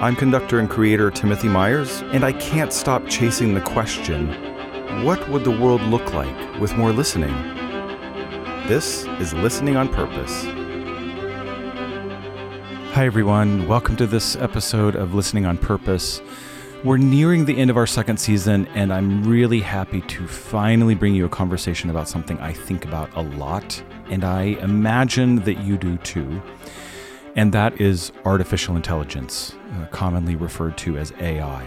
I'm conductor and creator Timothy Myers, and I can't stop chasing the question what would the world look like with more listening? This is Listening on Purpose. Hi, everyone. Welcome to this episode of Listening on Purpose. We're nearing the end of our second season, and I'm really happy to finally bring you a conversation about something I think about a lot, and I imagine that you do too. And that is artificial intelligence, uh, commonly referred to as AI.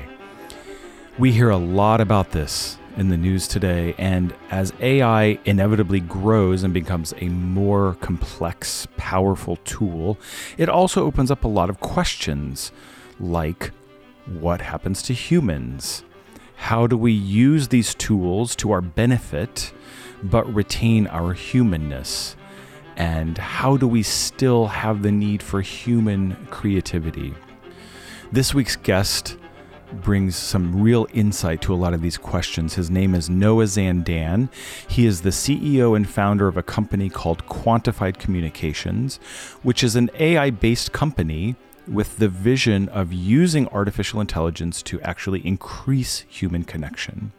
We hear a lot about this in the news today. And as AI inevitably grows and becomes a more complex, powerful tool, it also opens up a lot of questions like what happens to humans? How do we use these tools to our benefit but retain our humanness? And how do we still have the need for human creativity? This week's guest brings some real insight to a lot of these questions. His name is Noah Zandan. He is the CEO and founder of a company called Quantified Communications, which is an AI based company with the vision of using artificial intelligence to actually increase human connection.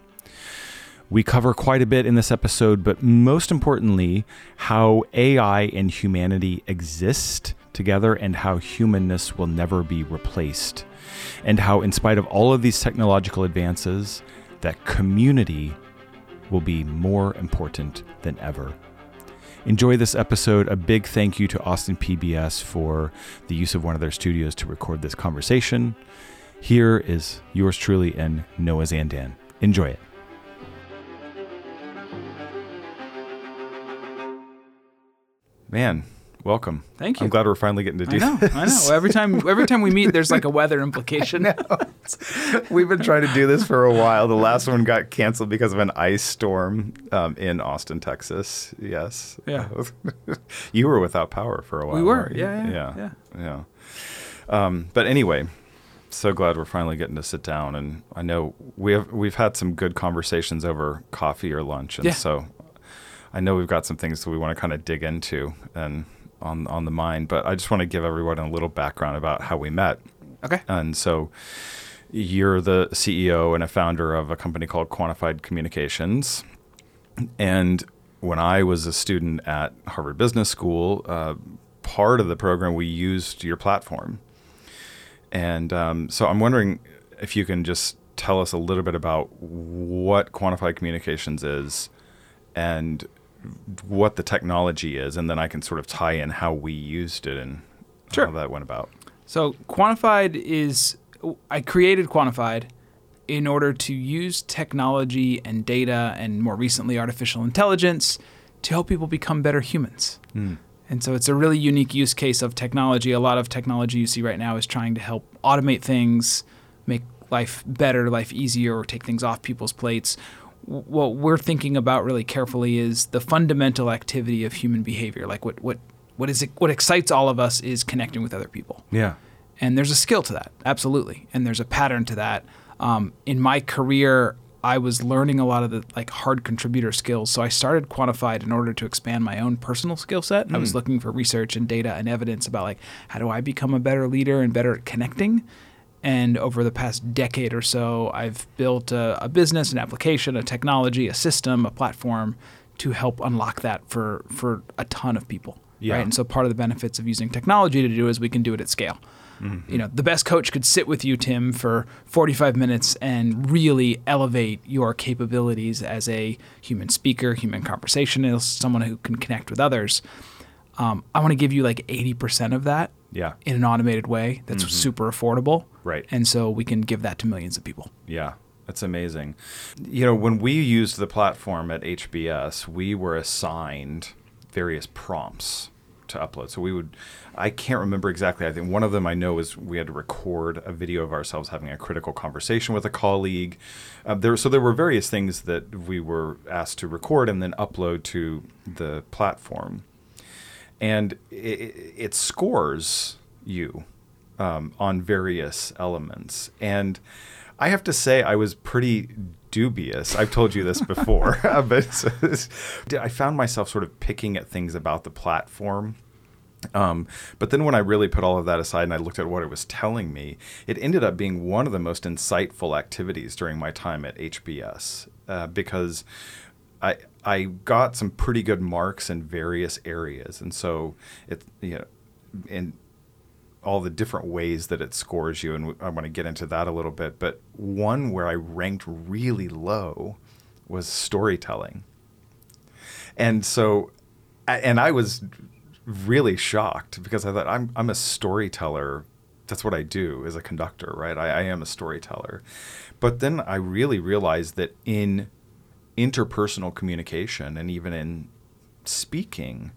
We cover quite a bit in this episode, but most importantly, how AI and humanity exist together and how humanness will never be replaced and how, in spite of all of these technological advances, that community will be more important than ever. Enjoy this episode. A big thank you to Austin PBS for the use of one of their studios to record this conversation. Here is yours truly and Noah Zandan. Enjoy it. Man, welcome. Thank you. I'm glad we're finally getting to do I know. this. I know. Every time, every time we meet, there's like a weather implication. We've been trying to do this for a while. The last one got canceled because of an ice storm um, in Austin, Texas. Yes. Yeah. you were without power for a while. We were. weren't? Yeah, yeah, Yeah. yeah. Um, but anyway, so glad we're finally getting to sit down. And I know we have we've had some good conversations over coffee or lunch, and Yeah. so I know we've got some things that we want to kind of dig into and on on the mind. But I just want to give everyone a little background about how we met. Okay. And so you're the CEO and a founder of a company called Quantified Communications. And when I was a student at Harvard Business School, uh, part of the program we used your platform. And um, so I'm wondering if you can just tell us a little bit about what Quantified Communications is and what the technology is, and then I can sort of tie in how we used it and Sure. how that went about. So Quantified is I created Quantified in order to use technology and data and more recently artificial intelligence to help people become better humans. Hmm. And so it's a really unique use case of technology. A lot of technology you see right now is trying to help automate things, make life better, life easier, or take things off people's plates. What we're thinking about really carefully is the fundamental activity of human behavior. Like what what what is it, what excites all of us is connecting with other people. Yeah. And there's a skill to that, absolutely. And there's a pattern to that. Um, in my career, I was learning a lot of the like hard contributor skills. So I started Quantified in order to expand my own personal skill set. And I was looking for research and data and evidence about like how do I become a better leader and better at connecting. And over the past decade or so, I've built a, a business, an application, a technology, a system, a platform to help unlock that for for a ton of people. Yeah. Right. And so part of the benefits of using technology to do is we can do it at scale. You know, the best coach could sit with you, Tim, for 45 minutes and really elevate your capabilities as a human speaker, human conversationalist, someone who can connect with others. Um, I want to give you like 80% of that Yeah. in an automated way that's super affordable. Right. And so we can give that to millions of people. Yeah, that's amazing. You know, when we used the platform at HBS, we were assigned various prompts to upload. So we would, I can't remember exactly. I think one of them I know is we had to record a video of ourselves having a critical conversation with a colleague. Uh, there, so there were various things that we were asked to record and then upload to the platform, and it, it scores you um, on various elements. And I have to say, I was pretty dubious. I've told you this before, but I found myself sort of picking at things about the platform Um, but then when I really put all of that aside and I looked at what it was telling me, it ended up being one of the most insightful activities during my time at HBS uh, because I I got some pretty good marks in various areas, and so it you know in all the different ways that it scores you, and I want to get into that a little bit. But one where I ranked really low was storytelling, and so and I was really shocked because I thought I'm I'm a storyteller. That's what I do as a conductor, right? I, I am a storyteller. But then I really realized that in interpersonal communication and even in speaking,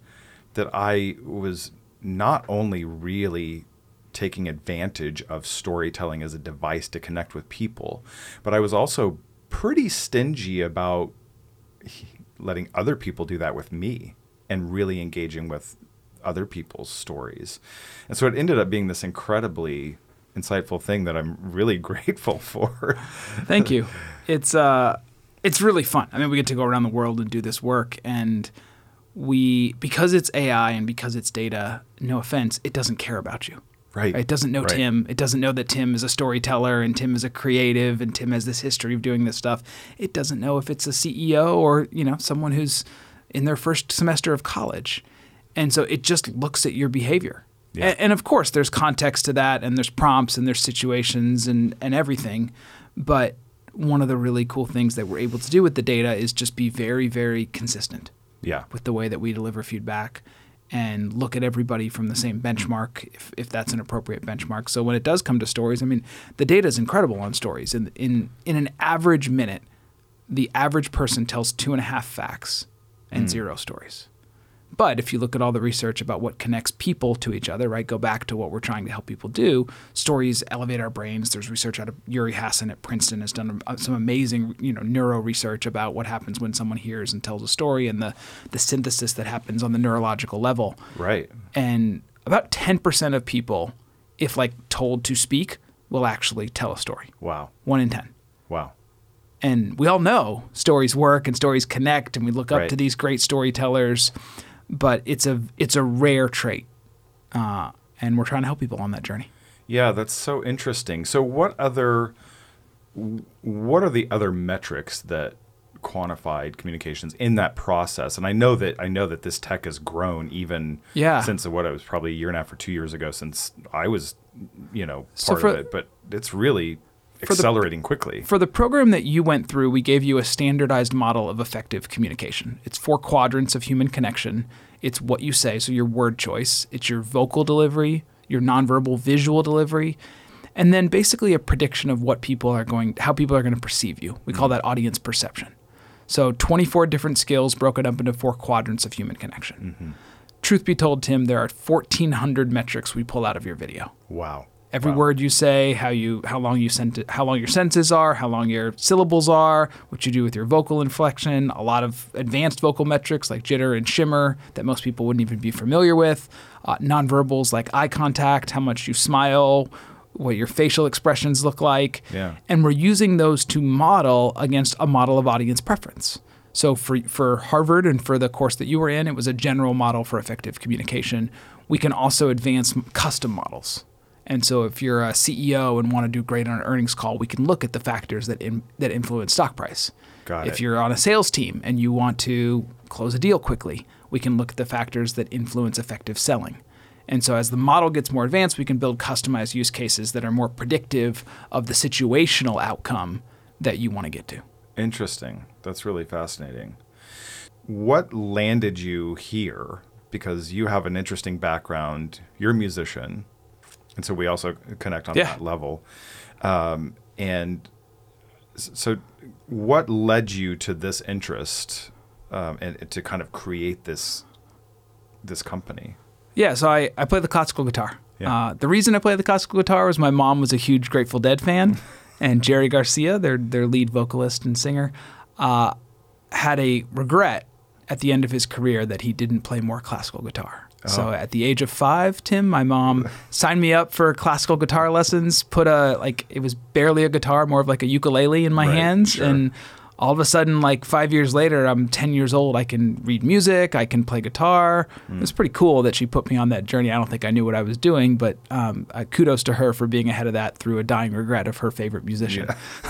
that I was not only really taking advantage of storytelling as a device to connect with people, but I was also pretty stingy about letting other people do that with me and really engaging with other people's stories. And so it ended up being this incredibly insightful thing that I'm really grateful for. Thank you. It's uh it's really fun. I mean, we get to go around the world and do this work and we because it's AI and because it's data, no offense, it doesn't care about you. Right. It doesn't know right. Tim. It doesn't know that Tim is a storyteller and Tim is a creative and Tim has this history of doing this stuff. It doesn't know if it's a CEO or, you know, someone who's in their first semester of college. And so it just looks at your behavior. Yeah. And, and of course, there's context to that, and there's prompts, and there's situations, and, and everything. But one of the really cool things that we're able to do with the data is just be very, very consistent Yeah. with the way that we deliver feedback and look at everybody from the same benchmark if, if that's an appropriate benchmark. So when it does come to stories, I mean, the data is incredible on stories. In, in, in an average minute, the average person tells two and a half facts and hmm. zero stories. But if you look at all the research about what connects people to each other, right, go back to what we're trying to help people do. Stories elevate our brains. There's research out of Uri Hasson at Princeton has done uh, some amazing, you know, neuro research about what happens when someone hears and tells a story and the the synthesis that happens on the neurological level. Right. And about 10% of people, if like told to speak, will actually tell a story. Wow. One in 10 Wow. and we all know stories work and stories connect and we look up Right. to these great storytellers but it's a it's a rare trait uh, and we're trying to help people on that journey Yeah, that's so interesting. So what other what are the other metrics that quantified communications in that process? And I know that I know that this tech has grown even Yeah. since what it was probably a year and a half or two years ago since I was, you know, So part for- of it. But it's really the- accelerating quickly. for the program that you went through we gave you a standardized model of effective communication. It's four quadrants of human connection. It's what you say so your word choice. It's your vocal delivery your nonverbal visual delivery and then basically a prediction of what people are going how people are going to perceive you. We call mm-hmm. that audience perception. So 24 different skills broken up into four quadrants of human connection. Mm-hmm. Truth be told tim there are 1400 metrics we pull out of your video. Wow. Every Wow. word you say, how you, how long you sent, how long your sentences are, how long your syllables are, what you do with your vocal inflection, a lot of advanced vocal metrics like jitter and shimmer that most people wouldn't even be familiar with, uh, nonverbals like eye contact, how much you smile, what your facial expressions look like, Yeah. and we're using those to model against a model of audience preference. So for for Harvard and for the course that you were in, it was a general model for effective communication. We can also advance custom models. And so if you're a CEO and want to do great on an earnings call, we can look at the factors that in, that influence stock price. Got if it. you're on a sales team and you want to close a deal quickly, we can look at the factors that influence effective selling. And so as the model gets more advanced, we can build customized use cases that are more predictive of the situational outcome that you want to get to. Interesting. That's really fascinating. What landed you here? Because you have an interesting background. You're a musician, and so we also connect on Yeah. that level. Um, and so, what led you to this interest um, and, to kind of create this this company? Yeah, so I, I play the classical guitar. Yeah. Uh, the reason I play the classical guitar was my mom was a huge Grateful Dead fan, and Jerry Garcia, their their lead vocalist and singer, uh, had a regret at the end of his career that he didn't play more classical guitar. So Oh. at the age of five, Tim, my mom signed me up for classical guitar lessons. Put a like it was barely a guitar, more of like a ukulele in my Right, hands, sure. and all of a sudden, like five years later, I'm 10 years old. I can read music. I can play guitar. It was pretty cool that she put me on that journey. I don't think I knew what I was doing, but um, uh, kudos to her for being ahead of that through a dying regret of her favorite musician.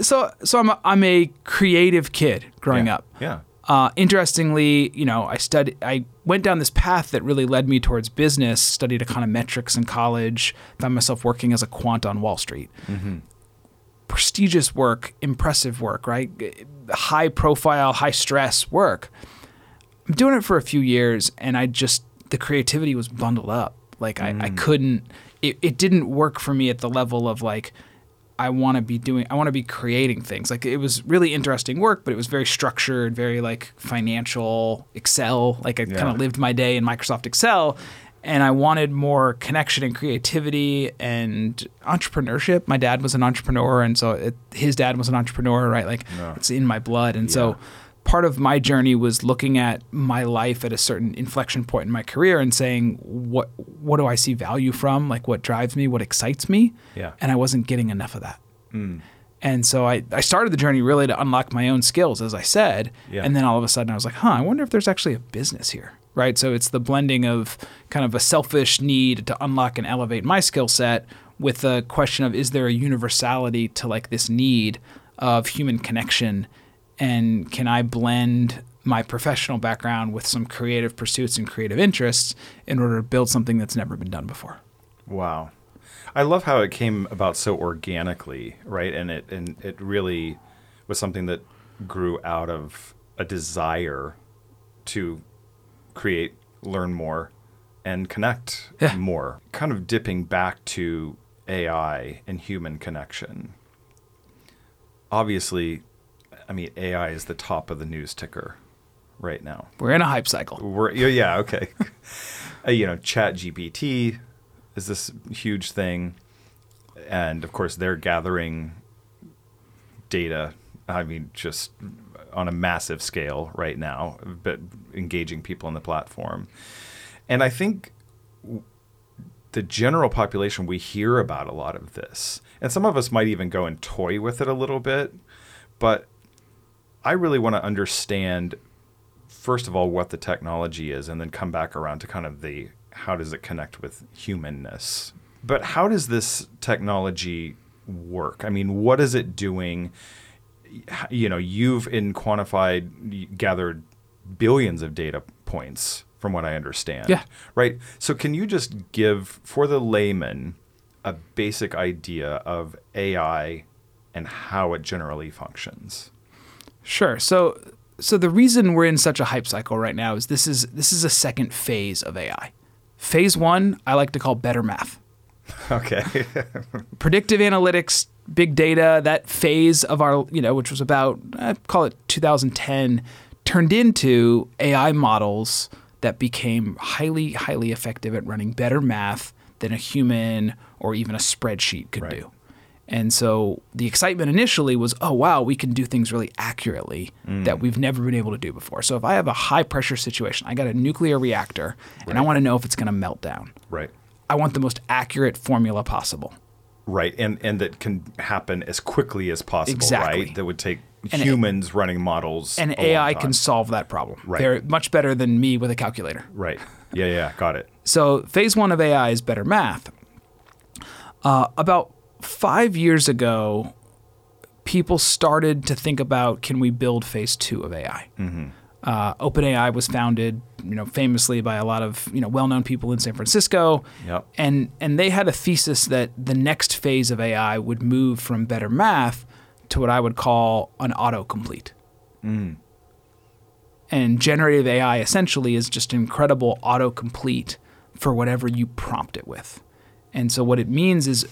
so, so I'm a, I'm a creative kid growing yeah. up. Yeah. Uh, interestingly, you know, I studied, I went down this path that really led me towards business, studied econometrics in college, found myself working as a quant on Wall Street. Prestigious work, impressive work, right? High profile, high stress work. I'm doing it for a few years and I just, the creativity was bundled up. Like I, I couldn't, it, it didn't work for me at the level of like, I want to be doing, I want to be creating things. Like it was really interesting work, but it was very structured, very like financial Excel. Like I Yeah. kind of lived my day in Microsoft Excel. And I wanted more connection and creativity and entrepreneurship. My dad was an entrepreneur, and so it, his dad was an entrepreneur, right? Like Yeah. it's in my blood. And Yeah. so part of my journey was looking at my life at a certain inflection point in my career and saying, what what do I see value from? Like what drives me, what excites me? Yeah. And I wasn't getting enough of that. Mm. And so I, I started the journey really to unlock my own skills, as I said. Yeah. And then all of a sudden I was like, huh, I wonder if there's actually a business here. Right. So it's the blending of kind of a selfish need to unlock and elevate my skill set with the question of is there a universality to like this need of human connection? And can I blend my professional background with some creative pursuits and creative interests in order to build something that's never been done before? Wow. I love how it came about so organically, right? And it and it really was something that grew out of a desire to create, learn more, and connect Yeah. more. Kind of dipping back to AI and human connection. Obviously, I mean AI is the top of the news ticker right now. We're in a hype cycle. We're, yeah, okay. uh, you know, Chat GPT is this huge thing. And of course, they're gathering data, I mean, just on a massive scale right now, but engaging people on the platform. And I think w- the general population, we hear about a lot of this. And some of us might even go and toy with it a little bit. But I really want to understand first of all what the technology is and then come back around to kind of the how does it connect with humanness? But how does this technology work? I mean what is it doing? You know you've in quantified gathered billions of data points from what i understand. Yeah. right? So can you just give for the layman a basic idea of ai and how it generally functions Sure. So so the reason we're in such a hype cycle right now is this is this is a second phase of AI. Phase 1 I like to call better math. okay Predictive analytics, big data, that phase of our, you know, which was about uh, call it 2010 turned into AI models that became highly highly effective at running better math than a human or even a spreadsheet could Right. do. And so the excitement initially was, oh, wow, we can do things really accurately that we've never been able to do before. So if I have a high pressure situation, I got a nuclear reactor and I want to know if it's going to melt down. right I want the most accurate formula possible. Right, and and that can happen as quickly as possible, Exactly. right? That would take And humans running models. And a AI can solve that problem. Right. They're much better than me with a calculator. Right. Yeah, yeah, got it. So phase one of AI is better math. Uh, about five years ago, people started to think about can we build phase two of AI. Uh, OpenAI was founded, you know, famously by a lot of you know well-known people in San Francisco, Yep. and and they had a thesis that the next phase of AI would move from better math to what I would call an autocomplete. And generative AI essentially is just incredible autocomplete for whatever you prompt it with. And so what it means is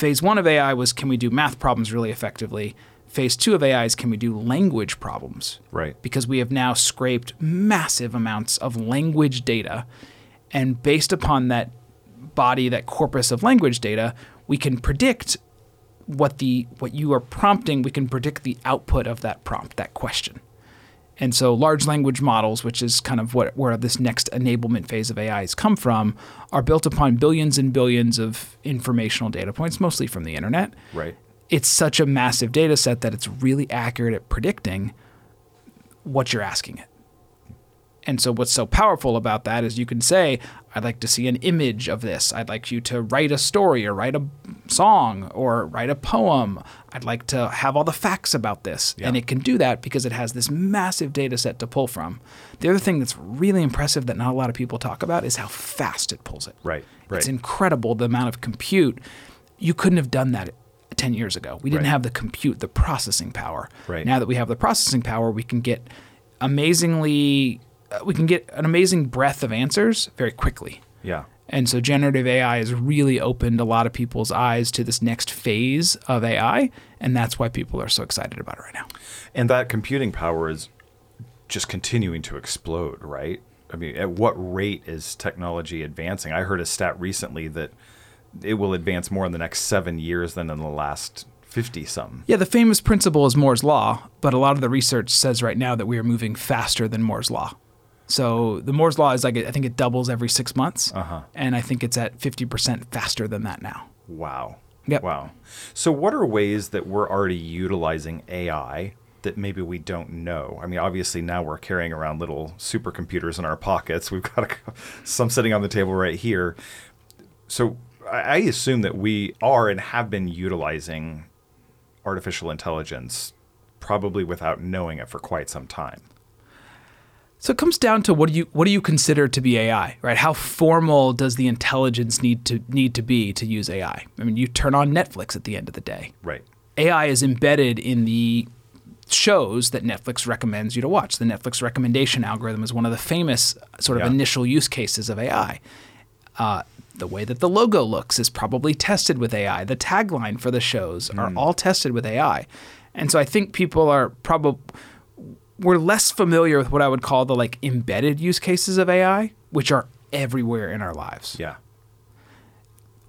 phase one of AI was can we do math problems really effectively? Phase two of AI is can we do language problems? Right. Because we have now scraped massive amounts of language data. And based upon that body, that corpus of language data, we can predict what the what you are prompting, we can predict the output of that prompt, that question. And so large language models, which is kind of what where this next enablement phase of AI has come from, are built upon billions and billions of informational data points, mostly from the internet. Right. it's such a massive data set that it's really accurate at predicting what you're asking it. And so, what's so powerful about that is you can say, I'd like to see an image of this. I'd like you to write a story or write a song or write a poem. I'd like to have all the facts about this. Yeah. And it can do that because it has this massive data set to pull from. The other thing that's really impressive that not a lot of people talk about is how fast it pulls it. Right, right. It's incredible the amount of compute. You couldn't have done that 10 years ago. We didn't Right. have the compute, the processing power. Right. Now that we have the processing power, we can get amazingly, Uh, we can get an amazing breadth of answers very quickly. Yeah. And so generative AI has really opened a lot of people's eyes to this next phase of AI. And that's why people are so excited about it right now. And that computing power is just continuing to explode, right? I mean, at what rate is technology advancing? I heard a stat recently that it will advance more in the next seven years than in the last 50 something. Yeah, the famous principle is Moore's Law, but a lot of the research says right now that we are moving faster than Moore's Law. So the Moore's Law is like, I think it doubles every six months. Uh-huh. And I think it's at 50% faster than that now. Wow. Yep. Wow. So, what are ways that we're already utilizing AI that maybe we don't know? I mean, obviously, now we're carrying around little supercomputers in our pockets. We've got a, some sitting on the table right here. So, I assume that we are and have been utilizing artificial intelligence probably without knowing it for quite some time. So it comes down to what do you what do you consider to be AI, right? How formal does the intelligence need to need to be to use AI? I mean, you turn on Netflix at the end of the day. Right. AI is embedded in the shows that Netflix recommends you to watch. The Netflix recommendation algorithm is one of the famous sort of Yeah. initial use cases of AI. Uh, the way that the logo looks is probably tested with AI. The tagline for the shows are all tested with AI. And so I think people are probably we're less familiar with what I would call the like embedded use cases of AI, which are everywhere in our lives Yeah.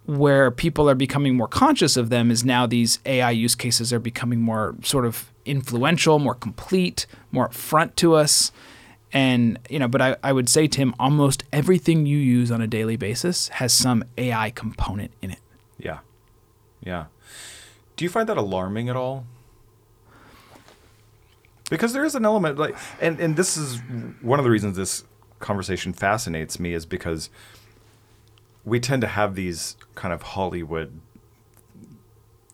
where people are becoming more conscious of them is now these AI use cases are becoming more sort of influential, more complete, more upfront to us. And, you know, but I, I would say, Tim, almost everything you use on a daily basis has some AI component in it. Yeah. Yeah. Do you find that alarming at all? Because there is an element like and and this is one of the reasons this conversation fascinates me is because we tend to have these kind of Hollywood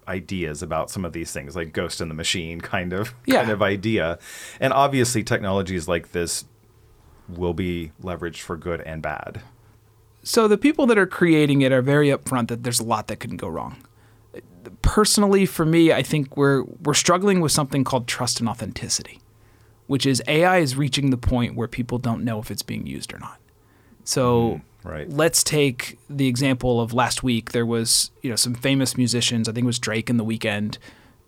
ideas about some of these things like ghost in the machine kind of Yeah. kind of idea. And obviously technologies like this will be leveraged for good and bad. So the people that are creating it are very upfront that there's a lot that can go wrong. Personally, for me, I think we're we're struggling with something called trust and authenticity, which is AI is reaching the point where people don't know if it's being used or not. So mm, right. let's take the example of last week. There was you know some famous musicians. I think it was Drake and The Weeknd,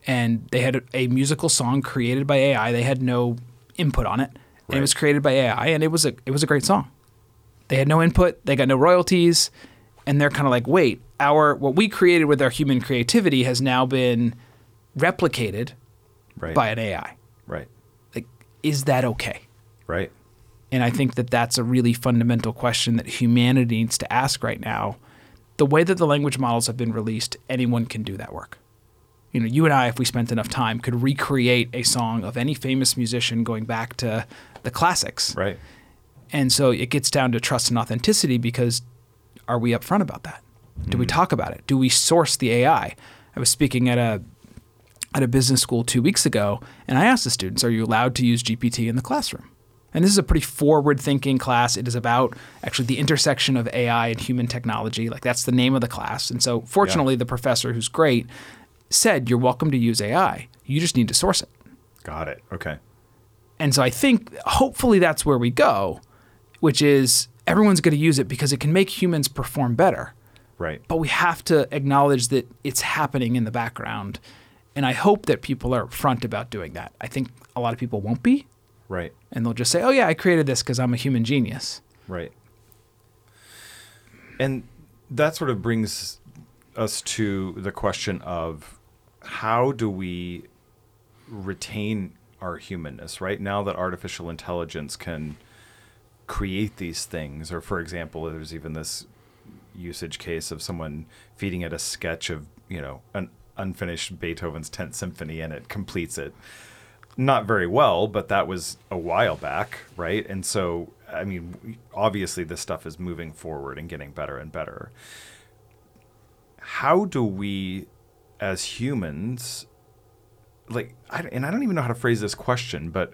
and they had a, a musical song created by AI. They had no input on it. And it was created by AI, and it was a it was a great song. They had no input. They got no royalties, and they're kind of like, wait, our what we created with our human creativity has now been replicated Right. by an AI. Right. Like, is that okay? Right. And I think that that's a really fundamental question that humanity needs to ask right now. The way that the language models have been released, anyone can do that work. You know, you and I, if we spent enough time, could recreate a song of any famous musician going back to the classics. Right. And so it gets down to trust and authenticity because are we upfront about that? Do we hmm. talk about it? Do we source the AI? I was speaking at a at a business school two weeks ago, and I asked the students, "Are you allowed to use GPT in the classroom?" And this is a pretty forward-thinking class. It is about actually the intersection of AI and human technology. Like that's the name of the class. And so, fortunately, the professor, who's great, said, "You're welcome to use AI. You just need to source it." Got it. Okay. And so I think hopefully that's where we go, which is everyone's going to use it because it can make humans perform better. Right. But we have to acknowledge that it's happening in the background. And I hope that people are upfront about doing that. I think a lot of people won't be, Right. and they'll just say, oh, yeah, I created this because I'm a human genius. Right. And that sort of brings us to the question of how do we retain our humanness, right? Now that artificial intelligence can create these things, or for example, there's even this usage case of someone feeding it a sketch of, you know, an unfinished Beethoven's 10th Symphony and it completes it. Not very well, but that was a while back, right? And so, I mean, obviously this stuff is moving forward and getting better and better. How do we, as humans, like, I, and I don't even know how to phrase this question, but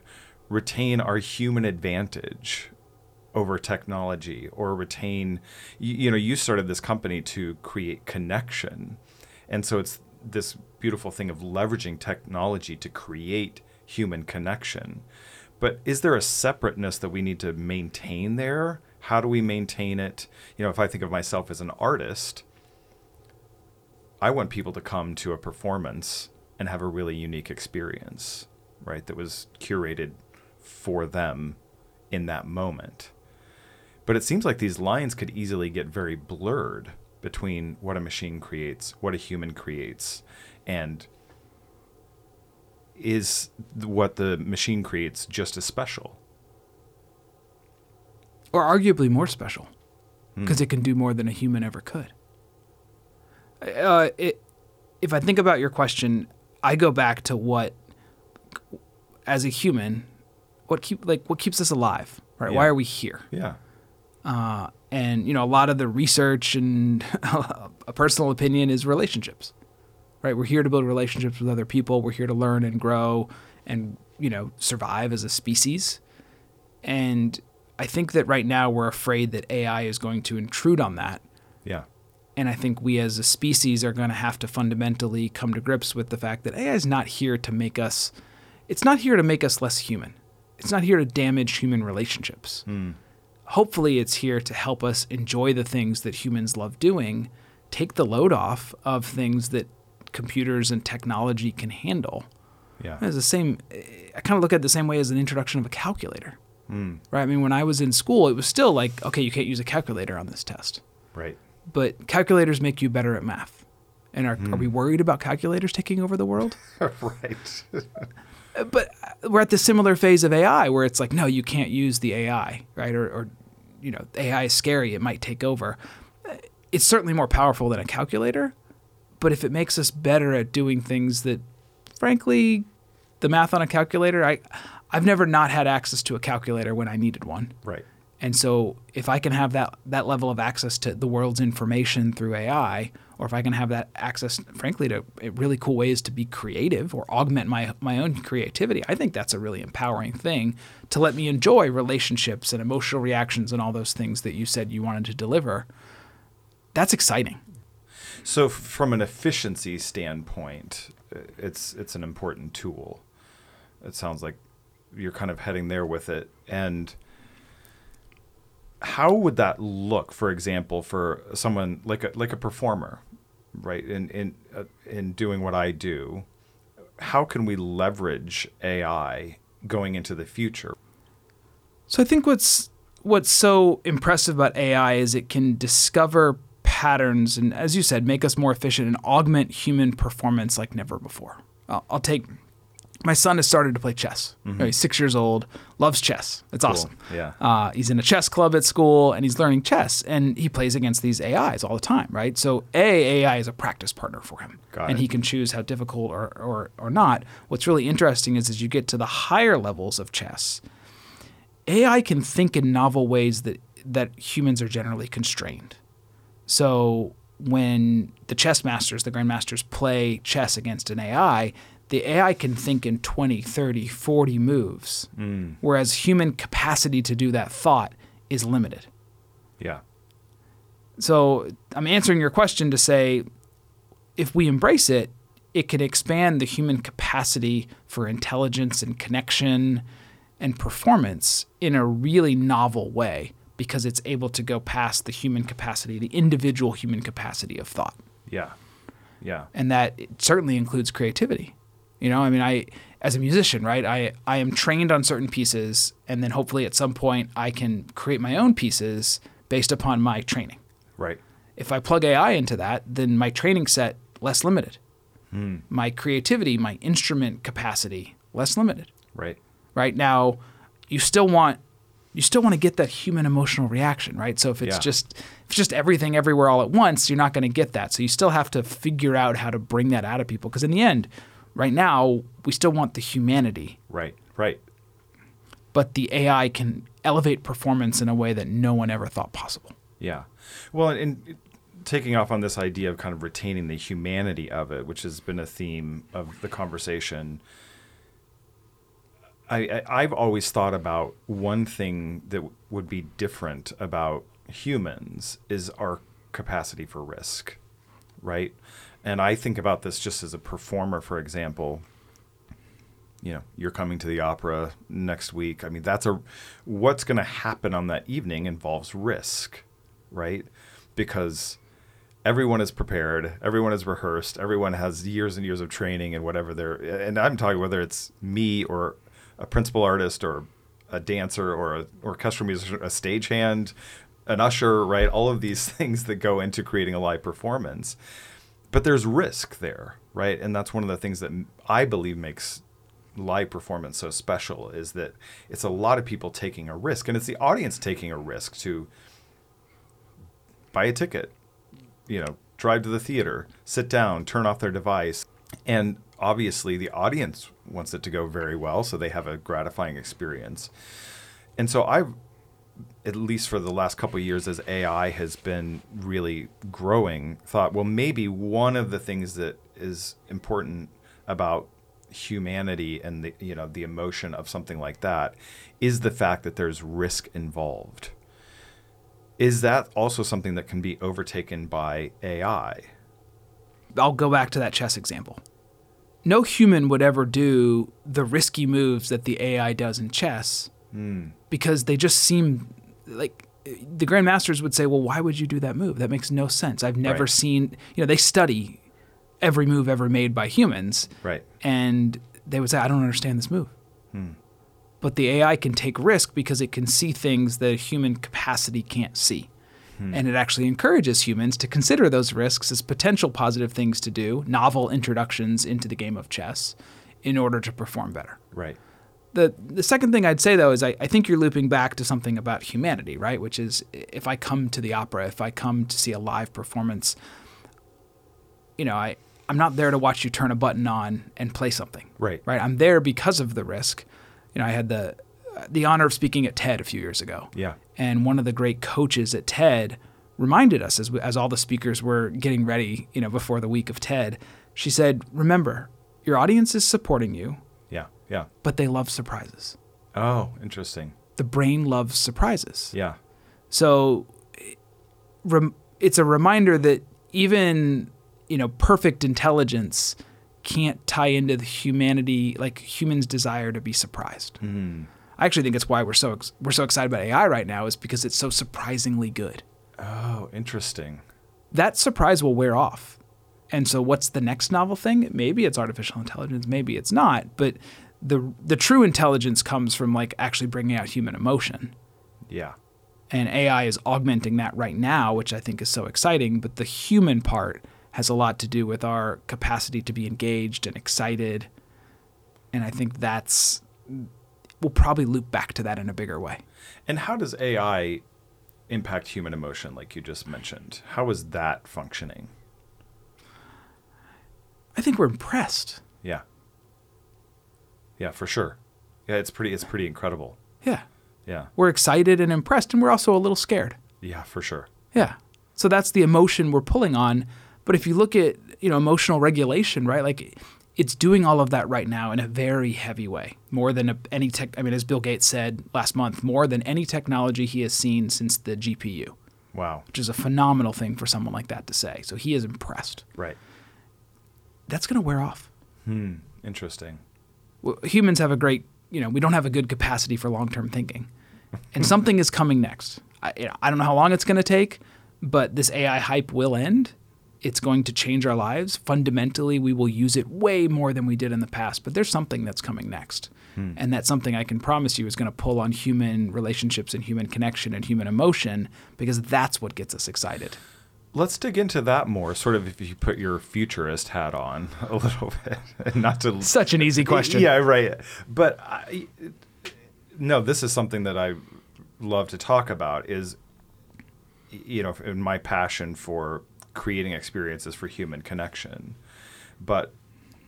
retain our human advantage over technology or retain you, you, know you started this company to create connection. And so it's this beautiful thing of leveraging technology to create human connection. But is there a separateness that we need to maintain there? How do we maintain it? You know if i think of myself as an artist i want people to come to a performance and have a really unique experience right that was curated for them in that moment but it seems like these lines could easily get very blurred between what a machine creates, what a human creates, and is what the machine creates just as special? Or arguably more special, because hmm. it can do more than a human ever could. Uh, it, if I think about your question, I go back to what, as a human, what keep like what keeps us alive, right? Yeah. Why are we here? Yeah. Uh, and you know, a lot of the research and a personal opinion is relationships. Right? We're here to build relationships with other people. We're here to learn and grow and you know survive as a species. And I think that right now we're afraid that AI is going to intrude on that. Yeah. And I think we as a species are going to have to fundamentally come to grips with the fact that AI is not here to make us, it's not here to make us less human. It's not here to damage human relationships. Mm hopefully it's here to help us enjoy the things that humans love doing, take the load off of things that computers and technology can handle. Yeah. It's the same I kind of look at it the same way as an introduction of a calculator. Mm. Right? I mean, when I was in school, it was still like, okay, you can't use a calculator on this test. Right. But calculators make you better at math. And are, mm. are we worried about calculators taking over the world? right. but uh, we're at the similar phase of AI where it's like, no, you can't use the AI, right? Or, or you know, AI is scary; it might take over. Uh, it's certainly more powerful than a calculator, but if it makes us better at doing things that, frankly, the math on a calculator, I, I've never not had access to a calculator when I needed one. Right. And so if I can have that that level of access to the world's information through AI, or if I can have that access, frankly, to eh, really cool ways to be creative or augment my my own creativity, I think that's a really empowering thing to let me enjoy relationships and emotional reactions and all those things that you said you wanted to deliver. That's exciting. So, from an efficiency standpoint, eh, it's it's an important tool. It sounds like you're kind of heading there with it, and how would that look, for example, for someone like a like a performer, right? In in uh, in doing what I do, how can we leverage AI going into the future? So I think what's what's so impressive about AI is it can discover patterns and, as you said, make us more efficient and augment human performance like never before. I'll, I'll take my son has started to play chess. Mm-hmm. He's six years old, loves chess. It's cool. awesome. Yeah. Uh, he's in a chess club at school and he's learning chess and he plays against these AIs all the time, right? So A, AI is a practice partner for him. Got and it. he can choose how difficult or, or, or not. What's really interesting is as you get to the higher levels of chess, AI can think in novel ways that, that humans are generally constrained. So when the chess masters, the grandmasters, play chess against an AI, the AI can think in 20, 30, 40 moves, mm. whereas human capacity to do that thought is limited. Yeah. So I'm answering your question to say if we embrace it, it can expand the human capacity for intelligence and connection and performance in a really novel way because it's able to go past the human capacity, the individual human capacity of thought. Yeah. Yeah. And that certainly includes creativity. You know, I mean, I as a musician, right? I I am trained on certain pieces, and then hopefully at some point I can create my own pieces based upon my training. Right. If I plug AI into that, then my training set less limited. Hmm. My creativity, my instrument capacity less limited. Right. Right now, you still want you still want to get that human emotional reaction, right? So if it's Yeah. just if it's just everything everywhere all at once, you're not going to get that. So you still have to figure out how to bring that out of people because in the end, right now, we still want the humanity, Right. Right. but the AI can elevate performance in a way that no one ever thought possible. Yeah. Well, and taking off on this idea of kind of retaining the humanity of it, which has been a theme of the conversation. I, I I've always thought about one thing that w- would be different about humans is our capacity for risk, right? And I think about this just as a performer, for example. You know, you're coming to the opera next week. I mean, that's a what's going to happen on that evening involves risk, right? Because everyone is prepared, everyone is rehearsed, everyone has years and years of training and whatever they're and I'm talking whether it's me or a principal artist or a dancer or a orchestral musician, a stagehand, an usher, right? All of these things that go into creating a live performance. But there's risk there, right? And that's one of the things that I believe makes live performance so special is that it's a lot of people taking a risk and it's the audience taking a risk to buy a ticket, you know, drive to the theater, sit down, turn off their device. And obviously, the audience wants it to go very well, so they have a gratifying experience. And so I've, at least for the last couple of years, as AI has been really growing, thought, well, maybe one of the things that is important about humanity and the you know the emotion of something like that is the fact that there's risk involved is that also something that can be overtaken by AI? I'll go back to that chess example. No human would ever do the risky moves that the AI does in chess Mm. because they just seem like the grandmasters would say, "Well, why would you do that move? That makes no sense. I've never Right. seen, you know, they study every move ever made by humans Right. and they would say, "I don't understand this move." Hmm. But the AI can take risk because it can see things that human capacity can't see. Hmm. And it actually encourages humans to consider those risks as potential positive things to do, novel introductions into the game of chess, in order to perform better. Right. The, the second thing I'd say, though, is I, I think you're looping back to something about humanity, right? Which is if I come to the opera, if I come to see a live performance, you know, I, I'm not there to watch you turn a button on and play something Right. right? I'm there because of the risk. You know, I had the the honor of speaking at TED a few years ago, Yeah. and one of the great coaches at TED reminded us as as all the speakers were getting ready, you know, before the week of TED. She said, "Remember, your audience is supporting you, Yeah. But they love surprises. Oh, interesting. The brain loves surprises. Yeah. So rem- it's a reminder that even you know perfect intelligence can't tie into the humanity like humans' desire to be surprised. Hmm. I actually think it's why we're so ex- we're so excited about AI right now is because it's so surprisingly good. Oh, interesting. That surprise will wear off. And so what's the next novel thing? Maybe it's artificial intelligence, maybe it's not, but the the true intelligence comes from like actually bringing out human emotion. Yeah. and AI is augmenting that right now, which I think is so exciting. But the human part has a lot to do with our capacity to be engaged and excited, and I think that's we'll probably loop back to that in a bigger way. And how does AI impact human emotion, like you just mentioned? How is that functioning? I think we're impressed. Yeah. For sure. Yeah, it's pretty. It's pretty incredible. Yeah, Yeah. we're excited and impressed, and we're also a little scared. Yeah, for sure. Yeah. So that's the emotion we're pulling on. But if you look at, you know, emotional regulation, right? Like it's doing all of that right now in a very heavy way. More than a, any tech I mean as Bill Gates said last month, more than any technology he has seen since the GPU, Wow. which is a phenomenal thing for someone like that to say. So he is impressed. Right. That's going to wear off. Hmm. Interesting. Humans have a great, you know, we don't have a good capacity for long-term thinking. And something is coming next. I, you know, I don't know how long it's going to take, but this AI hype will end. It's going to change our lives. Fundamentally, we will use it way more than we did in the past, but there's something that's coming next. Hmm. And that's something I can promise you is going to pull on human relationships and human connection and human emotion because that's what gets us excited. Let's dig into that more. Sort of, if you put your futurist hat on a little bit, not to Such an easy question. Yeah, right. But I, no, this is something that I love to talk about is, you know, in my passion for creating experiences for human connection. But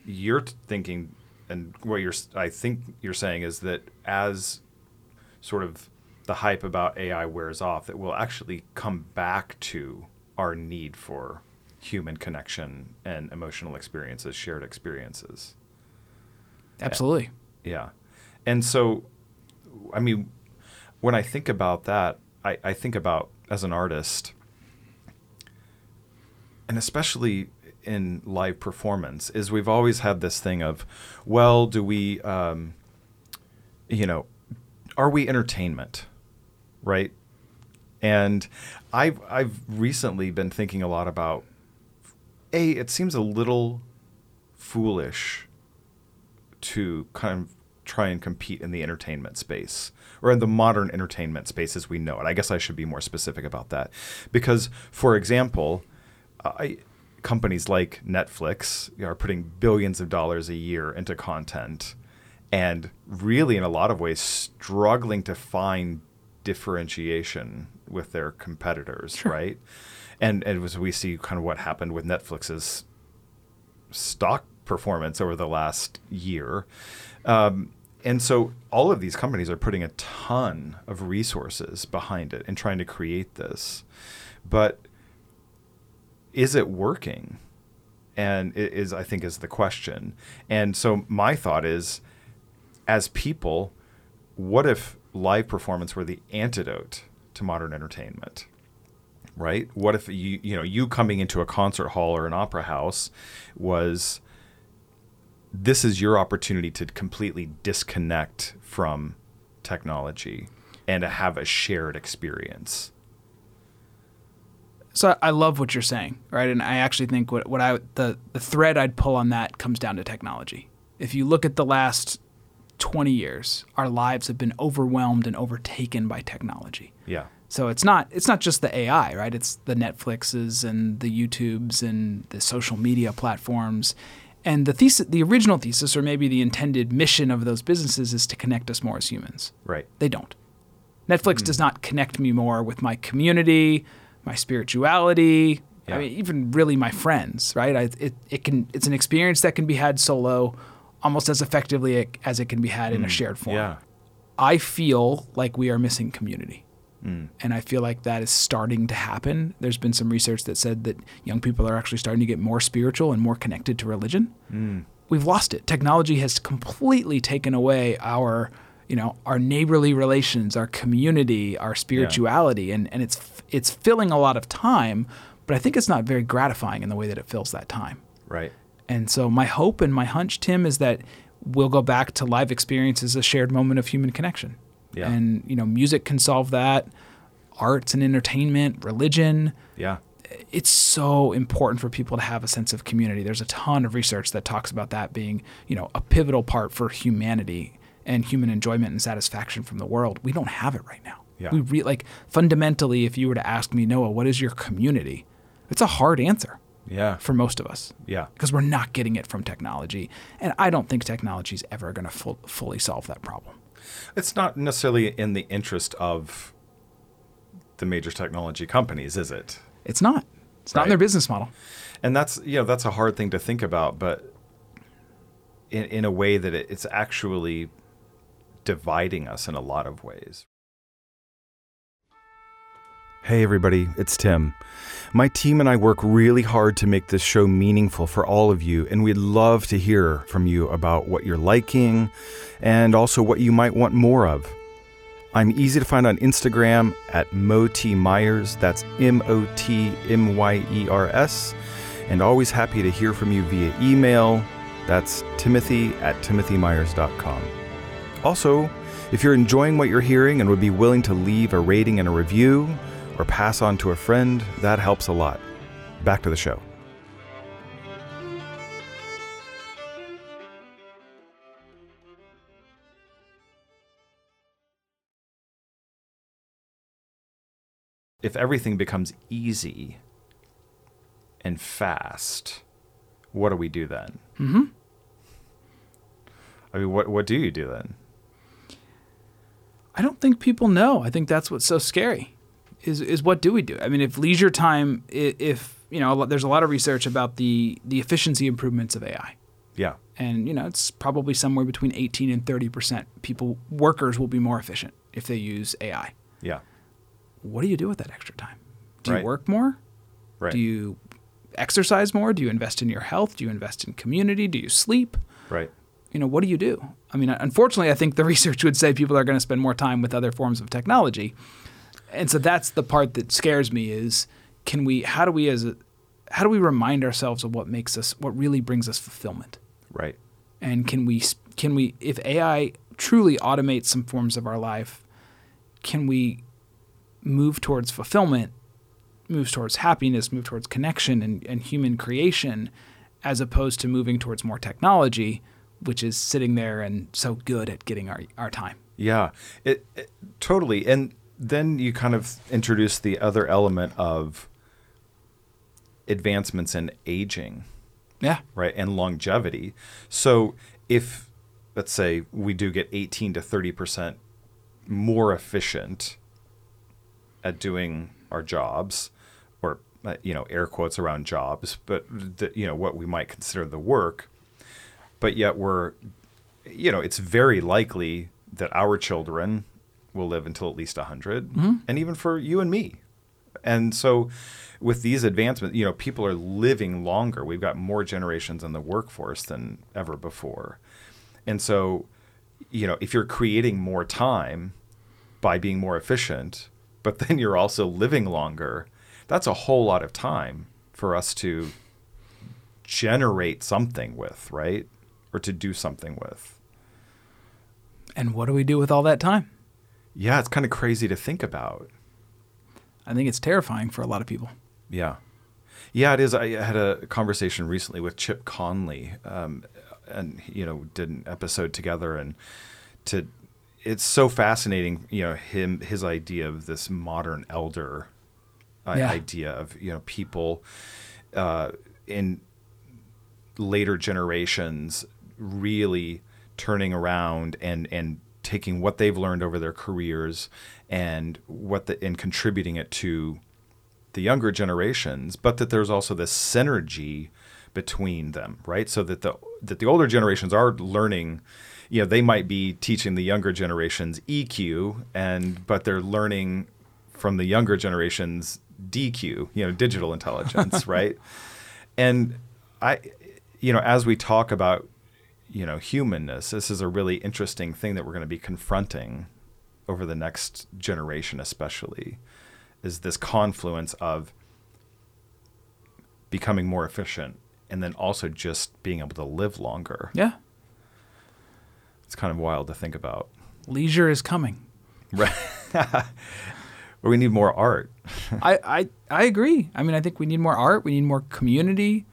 you're thinking, and what you're, I think you're saying is that as sort of the hype about AI wears off, that we'll actually come back to our need for human connection and emotional experiences, shared experiences. Absolutely. Yeah. And so, I mean, when I think about that, I, I think about as an artist, and especially in live performance, is we've always had this thing of, well, do we, um, you know, are we entertainment, right? And I've I've recently been thinking a lot about, a it seems a little foolish to kind of try and compete in the entertainment space or in the modern entertainment space as we know it. I guess I should be more specific about that. Because, for example, I, companies like Netflix are putting billions of dollars a year into content and really, in a lot of ways, struggling to find differentiation with their competitors, right? And, and as we see kind of what happened with Netflix's stock performance over the last year. Um, and so all of these companies are putting a ton of resources behind it and trying to create this. But is it working? And it is I think is the question. And so my thought is as people, what if live performance were the antidote to modern entertainment? right? What if you you know you coming into a concert hall or an opera house was this is your opportunity to completely disconnect from technology and to have a shared experience. So I love what you're saying, right? And I actually think what, what I the, the thread I'd pull on that comes down to technology. If you look at the last 20 years, our lives have been overwhelmed and overtaken by technology. Yeah. So it's not it's not just the AI, right? It's the Netflixes and the YouTubes and the social media platforms. And the thesis, the original thesis, or maybe the intended mission of those businesses, is to connect us more as humans. Right. They don't. Netflix does hmm. not connect me more with my community, my spirituality. Yeah. I mean, even really my friends, right? I, it, it can it's an experience that can be had solo, almost as effectively as it can be had in a mm, shared form. Yeah. I feel like we are missing community. Mm. And I feel like that is starting to happen. There's been some research that said that young people are actually starting to get more spiritual and more connected to religion. Mm. We've lost it. Technology has completely taken away our, you know, our neighborly relations, our community, our spirituality, and, and it's it's filling a lot of time, but I think it's not very gratifying in the way that it fills that time. Right. And so my hope and my hunch, Tim, is that we'll go back to live experience as a shared moment of human connection. Yeah. And you know, music can solve that. Arts and entertainment, religion. Yeah. It's so important for people to have a sense of community. There's a ton of research that talks about that being, you know, a pivotal part for humanity and human enjoyment and satisfaction from the world. We don't have it right now. Yeah. We re- like fundamentally, if you were to ask me, Noah, what is your community? It's a hard answer Yeah. for most of us Yeah. because we're not getting it from technology. And I don't think technology is ever going to full, fully solve that problem. It's not necessarily in the interest of the major technology companies, is it? It's not. It's not in their business model. And that's you know that's a hard thing to think about, but in in a way that it, it's actually dividing us in a lot of ways. Hey everybody, it's Tim. My team and I work really hard to make this show meaningful for all of you, and we'd love to hear from you about what you're liking and also what you might want more of. I'm easy to find on Instagram at Moti Myers. That's M O T M Y E R S. And always happy to hear from you via email. That's timothy at timothymyers.com. Also, if you're enjoying what you're hearing and would be willing to leave a rating and a review or pass on to a friend, that helps a lot. Back to the show. If everything becomes easy and fast, what do we do then? Mm-hmm. I mean, what what do you do then? I don't think people know. I think that's what's so scary. Is is what do we do? I mean, if leisure time, if you know, there's a lot of research about the the efficiency improvements of AI, Yeah. and you know, it's probably somewhere between 18 and 30 percent. People, workers will be more efficient if they use AI. Yeah. What do you do with that extra time? Do you work more? Right. Do you exercise more? Do you invest in your health? Do you invest in community? Do you sleep? right. you know, what do you do? I mean, unfortunately, I think the research would say people are going to spend more time with other forms of technology. And so that's the part that scares me is can we how do we as a how do we remind ourselves of what makes us what really brings us fulfillment? Right. And can we can we if AI truly automates some forms of our life, can we move towards fulfillment, move towards happiness, move towards connection and, and human creation, as opposed to moving towards more technology, which is sitting there and so good at getting our, our time. Yeah, it, it totally. And then you kind of introduce the other element of advancements in aging, Yeah. right, and longevity. So if let's say we do get 18 to 30 percent more efficient at doing our jobs, or uh, you know, air quotes around jobs, but the, you know what we might consider the work, but yet we're you know, it's very likely that our children will live until at least 100, mm-hmm. and even for you and me. And so, with these advancements, you know, people are living longer. We've got more generations in the workforce than ever before. And so, you know, if you're creating more time by being more efficient, but then you're also living longer, that's a whole lot of time for us to generate something with, right? Or to do something with. And what do we do with all that time? Yeah, it's kind of crazy to think about. I think it's terrifying for a lot of people. Yeah. Yeah, it is. I had a conversation recently with Chip Conley, um, and you know, did an episode together, and to it's so fascinating. You know, him his idea of this modern elder uh, Yeah. idea of you know people uh, in later generations really turning around and and taking what they've learned over their careers and what the and contributing it to the younger generations, but that there's also this synergy between them, right? So that the that the older generations are learning, you know, they might be teaching the younger generations EQ, and but they're learning from the younger generations DQ, you know, digital intelligence, right? And I, you know, as we talk about, you know, humanness, this is a really interesting thing that we're going to be confronting over the next generation, especially, is this confluence of becoming more efficient and then also just being able to live longer. Yeah. It's kind of wild to think about. Leisure is coming. Right. or we need more art. I, I, I agree. I mean, I think we need more art. We need more community.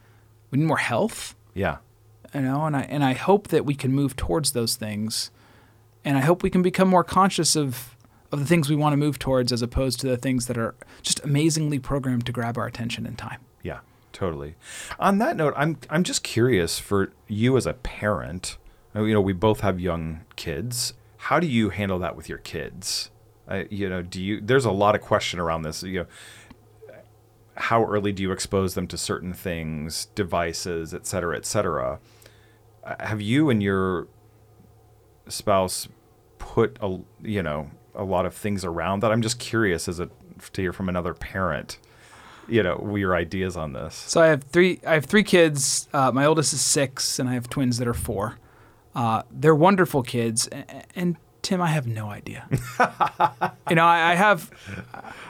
We need more health. Yeah. You know and i and i hope that we can move towards those things and i hope we can become more conscious of of the things we want to move towards as opposed to the things that are just amazingly programmed to grab our attention and time Yeah, totally. On that note, I'm I'm just curious for you as a parent. uh, You know, we both have young kids. How do you handle that with your kids? Uh, you know, do you? There's a lot of question around this. You know, how early do you expose them to certain things, devices, et cetera, et cetera? Have you and your spouse put a you know a lot of things around that? I'm just curious as a to hear from another parent you know your ideas on this. So i have three i have three kids. Uh, my oldest is six and i have twins that are four. Uh, they're wonderful kids and tim i have no idea. You know I, I have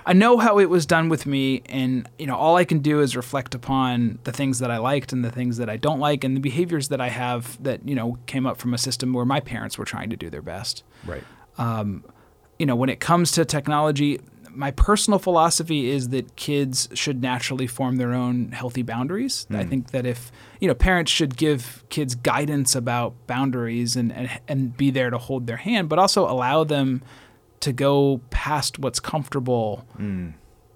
i know how it was done with me and you know all i can do is reflect upon the things that i liked and the things that i don't like and the behaviors that i have that you know came up from a system where my parents were trying to do their best. Right. Um, you know, when it comes to technology, my personal philosophy is that kids should naturally form their own healthy boundaries. I hmm. think that if, you know, parents should give kids guidance about boundaries and, and, and be there to hold their hand, but also allow them to go past what's comfortable hmm.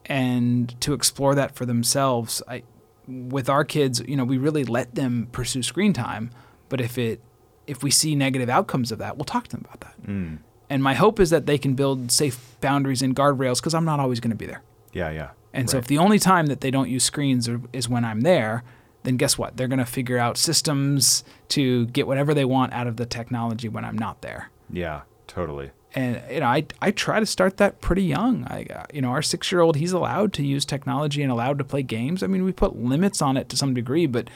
and to explore that for themselves. I, with our kids, you know, we really let them pursue screen time, but if it, if we see negative outcomes of that, we'll talk to them about that hmm. And my hope is that they can build safe boundaries and guardrails because I'm not always going to be there. Yeah, yeah. And so if the only time that they don't use screens are, is when I'm there, then guess what? They're going to figure out systems to get whatever they want out of the technology when I'm not there. Yeah, totally. And you know, I I try to start that pretty young. I uh, you know, our 6-year-old he's allowed to use technology and allowed to play games. I mean, we put limits on it to some degree, but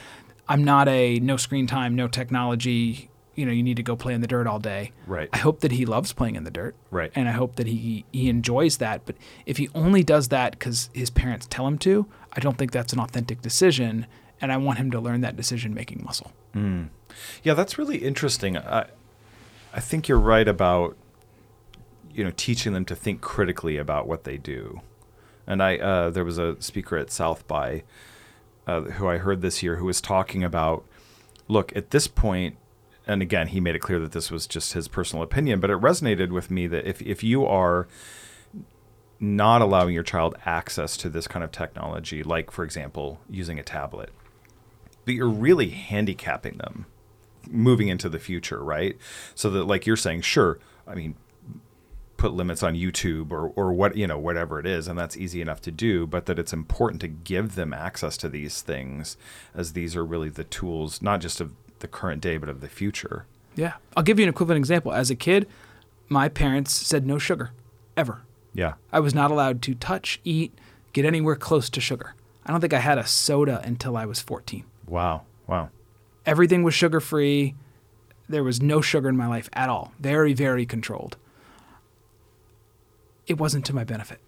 I'm not a no screen time, no technology, you know, you need to go play in the dirt all day. Right. I hope that he loves playing in the dirt. Right. And I hope that he he enjoys that. But if he only does that because his parents tell him to, I don't think that's an authentic decision. And I want him to learn that decision making muscle. Yeah, that's really interesting. I I think you're right about you know teaching them to think critically about what they do. And I uh, there was a speaker at South by uh, who I heard this year who was talking about look at this point and again he made it clear that this was just his personal opinion but it resonated with me that if if you are not allowing your child access to this kind of technology like for example using a tablet but you're really handicapping them moving into the future, right? So that like you're saying, sure, I mean, put limits on YouTube or or what, you know, whatever it is, and that's easy enough to do, but that it's important to give them access to these things as these are really the tools not just of the current day but of the future. Yeah. I'll give you an equivalent example. As a kid, my parents said no sugar, ever. Yeah. I was not allowed to touch, eat, get anywhere close to sugar. I don't think I had a soda until I was 14. Wow. Wow. Everything was sugar free. There was no sugar in my life at all. Very, very controlled. It wasn't to my benefit.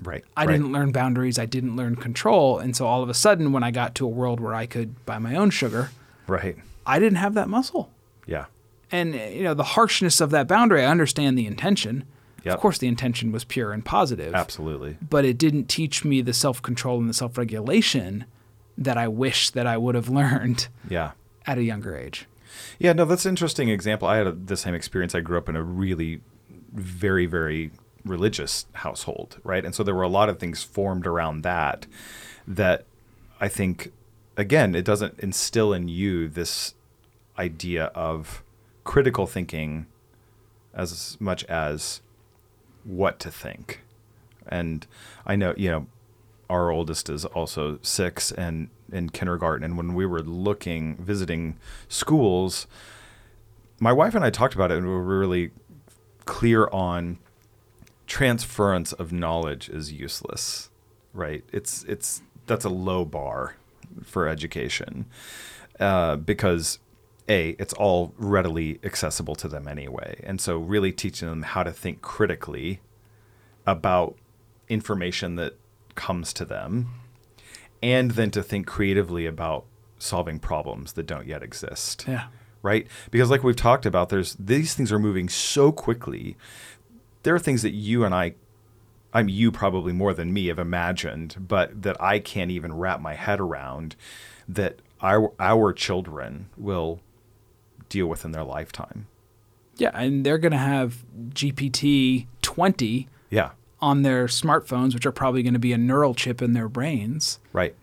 Right. I right. didn't learn boundaries. I didn't learn control. And so all of a sudden, when I got to a world where I could buy my own sugar, Right. I didn't have that muscle. Yeah. And you know the harshness of that boundary. I understand the intention. Yep. Of course, the intention was pure and positive. Absolutely. But it didn't teach me the self control and the self regulation that I wish that I would have learned Yeah. at a younger age. Yeah, no, that's an interesting example. I had a, the same experience. I grew up in a really very, very religious household, right? And so there were a lot of things formed around that that I think, again, it doesn't instill in you this idea of critical thinking as much as what to think. And I know, you know, our oldest is also six and in kindergarten. And when we were looking, visiting schools, my wife and I talked about it and we were really clear on transference of knowledge is useless, right? It's, it's, that's a low bar for education uh, because a it's all readily accessible to them anyway. And so really teaching them how to think critically about information that comes to them and then to think creatively about solving problems that don't yet exist. Yeah. right? Because like we've talked about there's these things are moving so quickly. There are things that you and I I'm you probably more than me have imagined, but that I can't even wrap my head around that our our children will deal with in their lifetime. Yeah. And they're going to have GPT 20 Yeah. on their smartphones, which are probably going to be a neural chip in their brains. Right.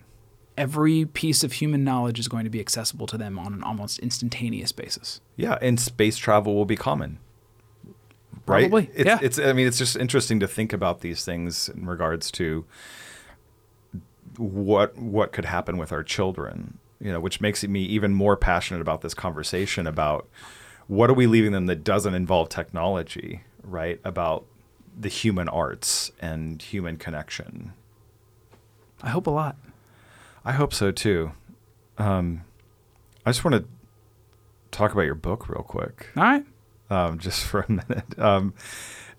Every piece of human knowledge is going to be accessible to them on an almost instantaneous basis. Yeah, and space travel will be common. Right? Probably, It's, yeah. it's I mean it's just interesting to think about these things in regards to what what could happen with our children, you know, which makes me even more passionate about this conversation about what are we leaving them that doesn't involve technology, right? About the human arts and human connection. I hope a lot. I hope so too. Um, I just want to talk about your book real quick All right. um, just for a minute. Um,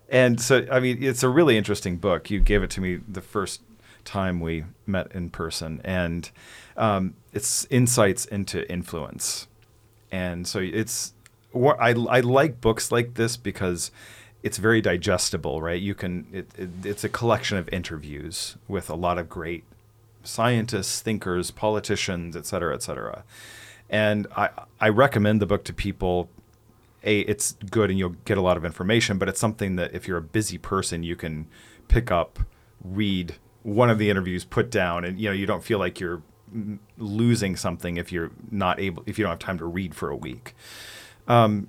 and so, I mean, it's a really interesting book. You gave it to me the first time we met in person, and um, it's insights into influence. And so, it's what I, I like books like this because it's very digestible, right? You can it, it, it's a collection of interviews with a lot of great scientists, thinkers, politicians, et cetera, et cetera. And I, I recommend the book to people. A, it's good and you'll get a lot of information, but it's something that if you're a busy person, you can pick up, read one of the interviews, put down, and you know you don't feel like you're losing something if you're not able if you don't have time to read for a week. Um,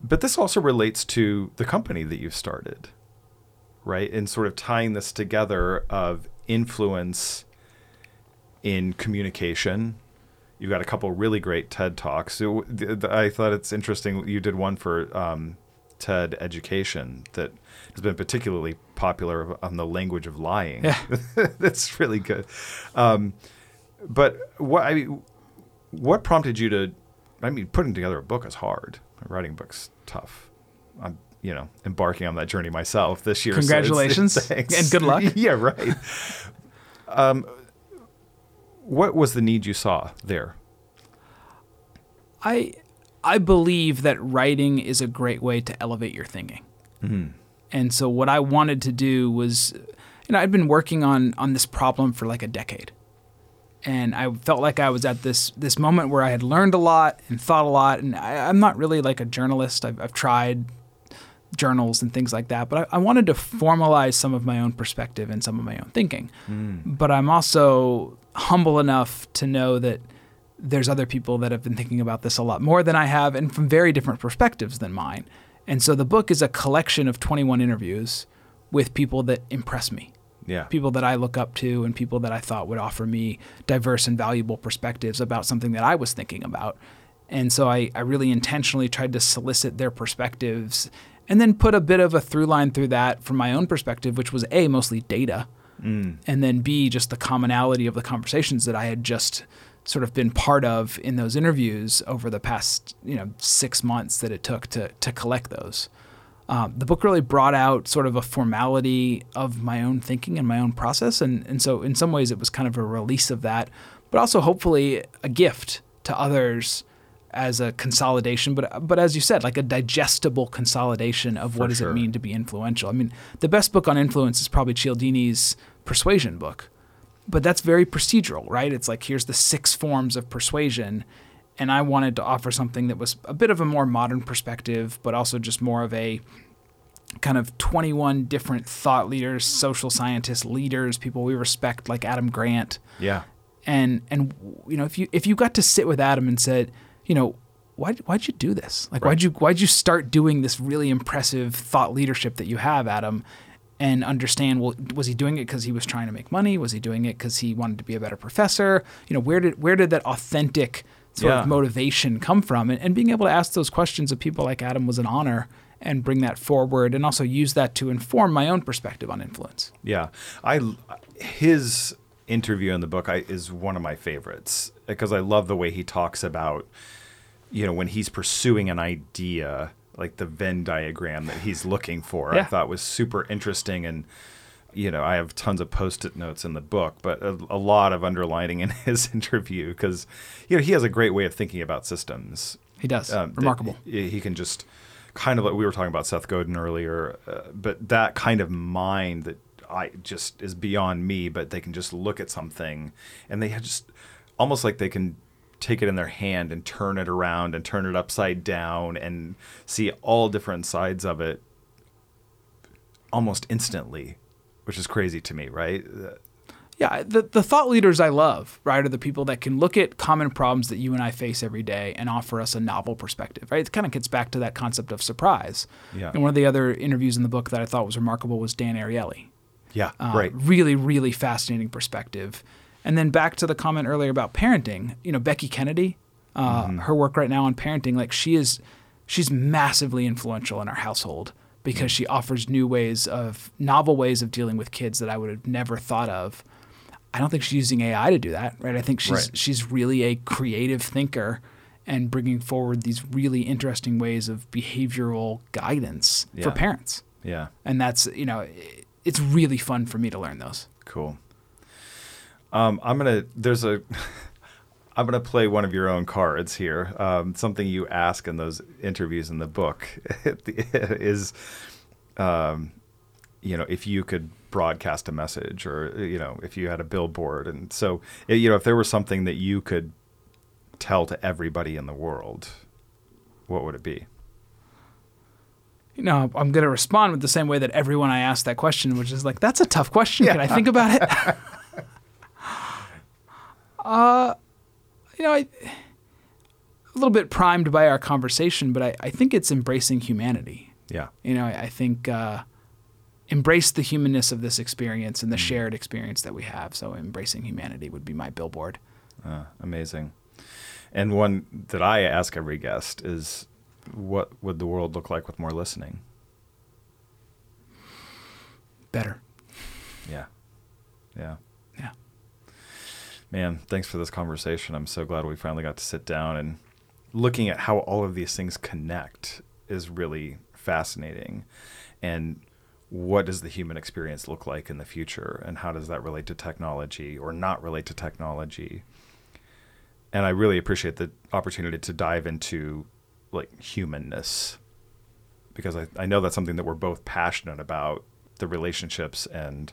but this also relates to the company that you've started, right? And sort of tying this together of influence in communication. You've got a couple really great TED talks. So th- th- I thought it's interesting. You did one for um, TED Education that has been particularly popular on the language of lying. Yeah. That's really good. Um, but what I mean, what prompted you to? I mean, putting together a book is hard. Writing book's tough. I'm, you know, embarking on that journey myself this year. so it's- Congratulations, thanks. and good luck. yeah, right. um, what was the need you saw there? I I believe that writing is a great way to elevate your thinking. And so what I wanted to do was you know, I'd been working on on this problem for like a decade. And I felt like I was at this this moment where I had learned a lot and thought a lot. And I, I'm not really like a journalist. I've, I've tried journals and things like that, but I, I wanted to formalize some of my own perspective and some of my own thinking. Hmm. But I'm also humble enough to know that there's other people that have been thinking about this a lot more than I have and from very different perspectives than mine. And so the book is a collection of 21 interviews with people that impress me, Yeah. people that I look up to, and people that I thought would offer me diverse and valuable perspectives about something that I was thinking about. And so I, I really intentionally tried to solicit their perspectives and then put a bit of a through line through that from my own perspective, which was A, mostly data, mm. and then B, just the commonality of the conversations that I had just sort of been part of in those interviews over the past you know six months that it took to to collect those. Um, the book really brought out sort of a formality of my own thinking and my own process, and and so in some ways it was kind of a release of that, but also hopefully a gift to others as a consolidation, but but as you said, like a digestible consolidation of what does sure. it mean to be influential. I mean, the best book on influence is probably Cialdini's Persuasion book, but that's very procedural, right? It's like here's the six forms of persuasion, and I wanted to offer something that was a bit of a more modern perspective, but also just more of a kind of 21 different thought leaders, social scientists, leaders, people we respect like Adam Grant Yeah. and and you know if you if you got to sit with Adam and said, you know, why why'd you do this? Like Right. why'd you why'd you start doing this really impressive thought leadership that you have, Adam? And understand well, was he doing it because he was trying to make money? Was he doing it because he wanted to be a better professor? You know, where did where did that authentic sort Yeah. of motivation come from? And, and being able to ask those questions of people like Adam was an honor, and bring that forward, and also use that to inform my own perspective on influence. Yeah, I his interview in the book I, is one of my favorites because I love the way he talks about you know when he's pursuing an idea like the Venn diagram that he's looking for. I thought was super interesting and you know I have tons of post-it notes in the book, but a, a lot of underlining in his interview because you know he has a great way of thinking about systems. He does Um, remarkable. He he can just kind of like we were talking about Seth Godin earlier, uh, but that kind of mind that I just is beyond me. But they can just look at something and they just almost like they can take it in their hand and turn it around and turn it upside down and see all different sides of it almost instantly, which is crazy to me, right? Yeah, the, the thought leaders I love, right, are the people that can look at common problems that you and I face every day and offer us a novel perspective, right? It kind of gets back to that concept of surprise. Yeah. And one of the other interviews in the book that I thought was remarkable was Dan Ariely. Yeah, Uh, right. Really, really fascinating perspective. And then back to the comment earlier about parenting, you know, Becky Kennedy, uh, her work right now on parenting, like she is, she's massively influential in our household because she offers new ways of, novel ways of dealing with kids that I would have never thought of. I don't think she's using AI to do that, right? I think she's Right. she's really a creative thinker and bringing forward these really interesting ways of behavioral guidance Yeah. for parents. Yeah. And that's, you know, it's really fun for me to learn those. Cool. Um, I'm gonna. There's a. I'm gonna play one of your own cards here. Um, something you ask in those interviews in the book is, um, you know, if you could broadcast a message, or you know, if you had a billboard, and so you know, if there was something that you could tell to everybody in the world, what would it be? You know, I'm going to respond with the same way that everyone I asked that question, which is like, that's a tough question. Can I think about it? uh, you know, I, a little bit primed by our conversation, but I, I think it's embracing humanity. Yeah. You know, I, I think uh, embrace the humanness of this experience and the shared experience that we have. So embracing humanity would be my billboard. Uh, amazing. And one that I ask every guest is what would the world look like with more listening? Better. Yeah. Yeah. Man, thanks for this conversation. I'm so glad we finally got to sit down and looking at how all of these things connect is really fascinating. And what does the human experience look like in the future and how does that relate to technology or not relate to technology? And I really appreciate the opportunity to dive into like humanness because I, I know that's something that we're both passionate about the relationships and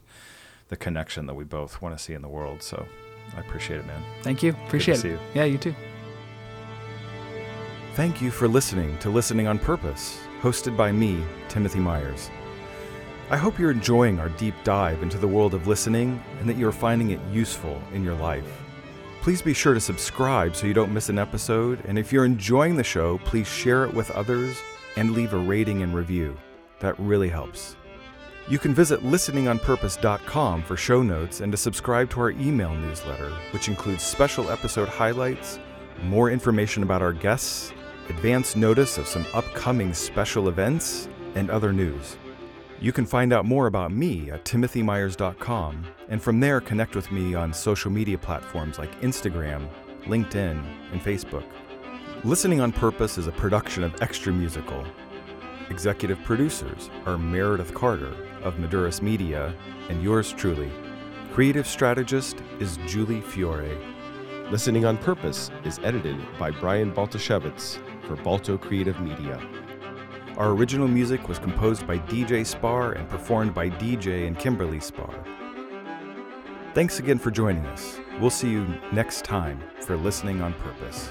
the connection that we both want to see in the world. So I appreciate it, man. Thank you. Appreciate it. you. Yeah, you too. Thank you for listening to Listening on Purpose, hosted by me, Timothy Myers. I hope you're enjoying our deep dive into the world of listening and that you're finding it useful in your life. Please be sure to subscribe so you don't miss an episode, and if you're enjoying the show, please share it with others and leave a rating and review. That really helps. You can visit listeningonpurpose.com for show notes and to subscribe to our email newsletter, which includes special episode highlights, more information about our guests, advance notice of some upcoming special events, and other news. You can find out more about me at timothymyers.com, and from there connect with me on social media platforms like Instagram, LinkedIn, and Facebook. Listening on Purpose is a production of Extra Musical. Executive producers are Meredith Carter of Maduris Media and yours truly. Creative strategist is Julie Fiore. Listening on Purpose is edited by Brian Baltashevitz for Balto Creative Media. Our original music was composed by DJ Spar and performed by DJ and Kimberly Spar. Thanks again for joining us. We'll see you next time for Listening on Purpose.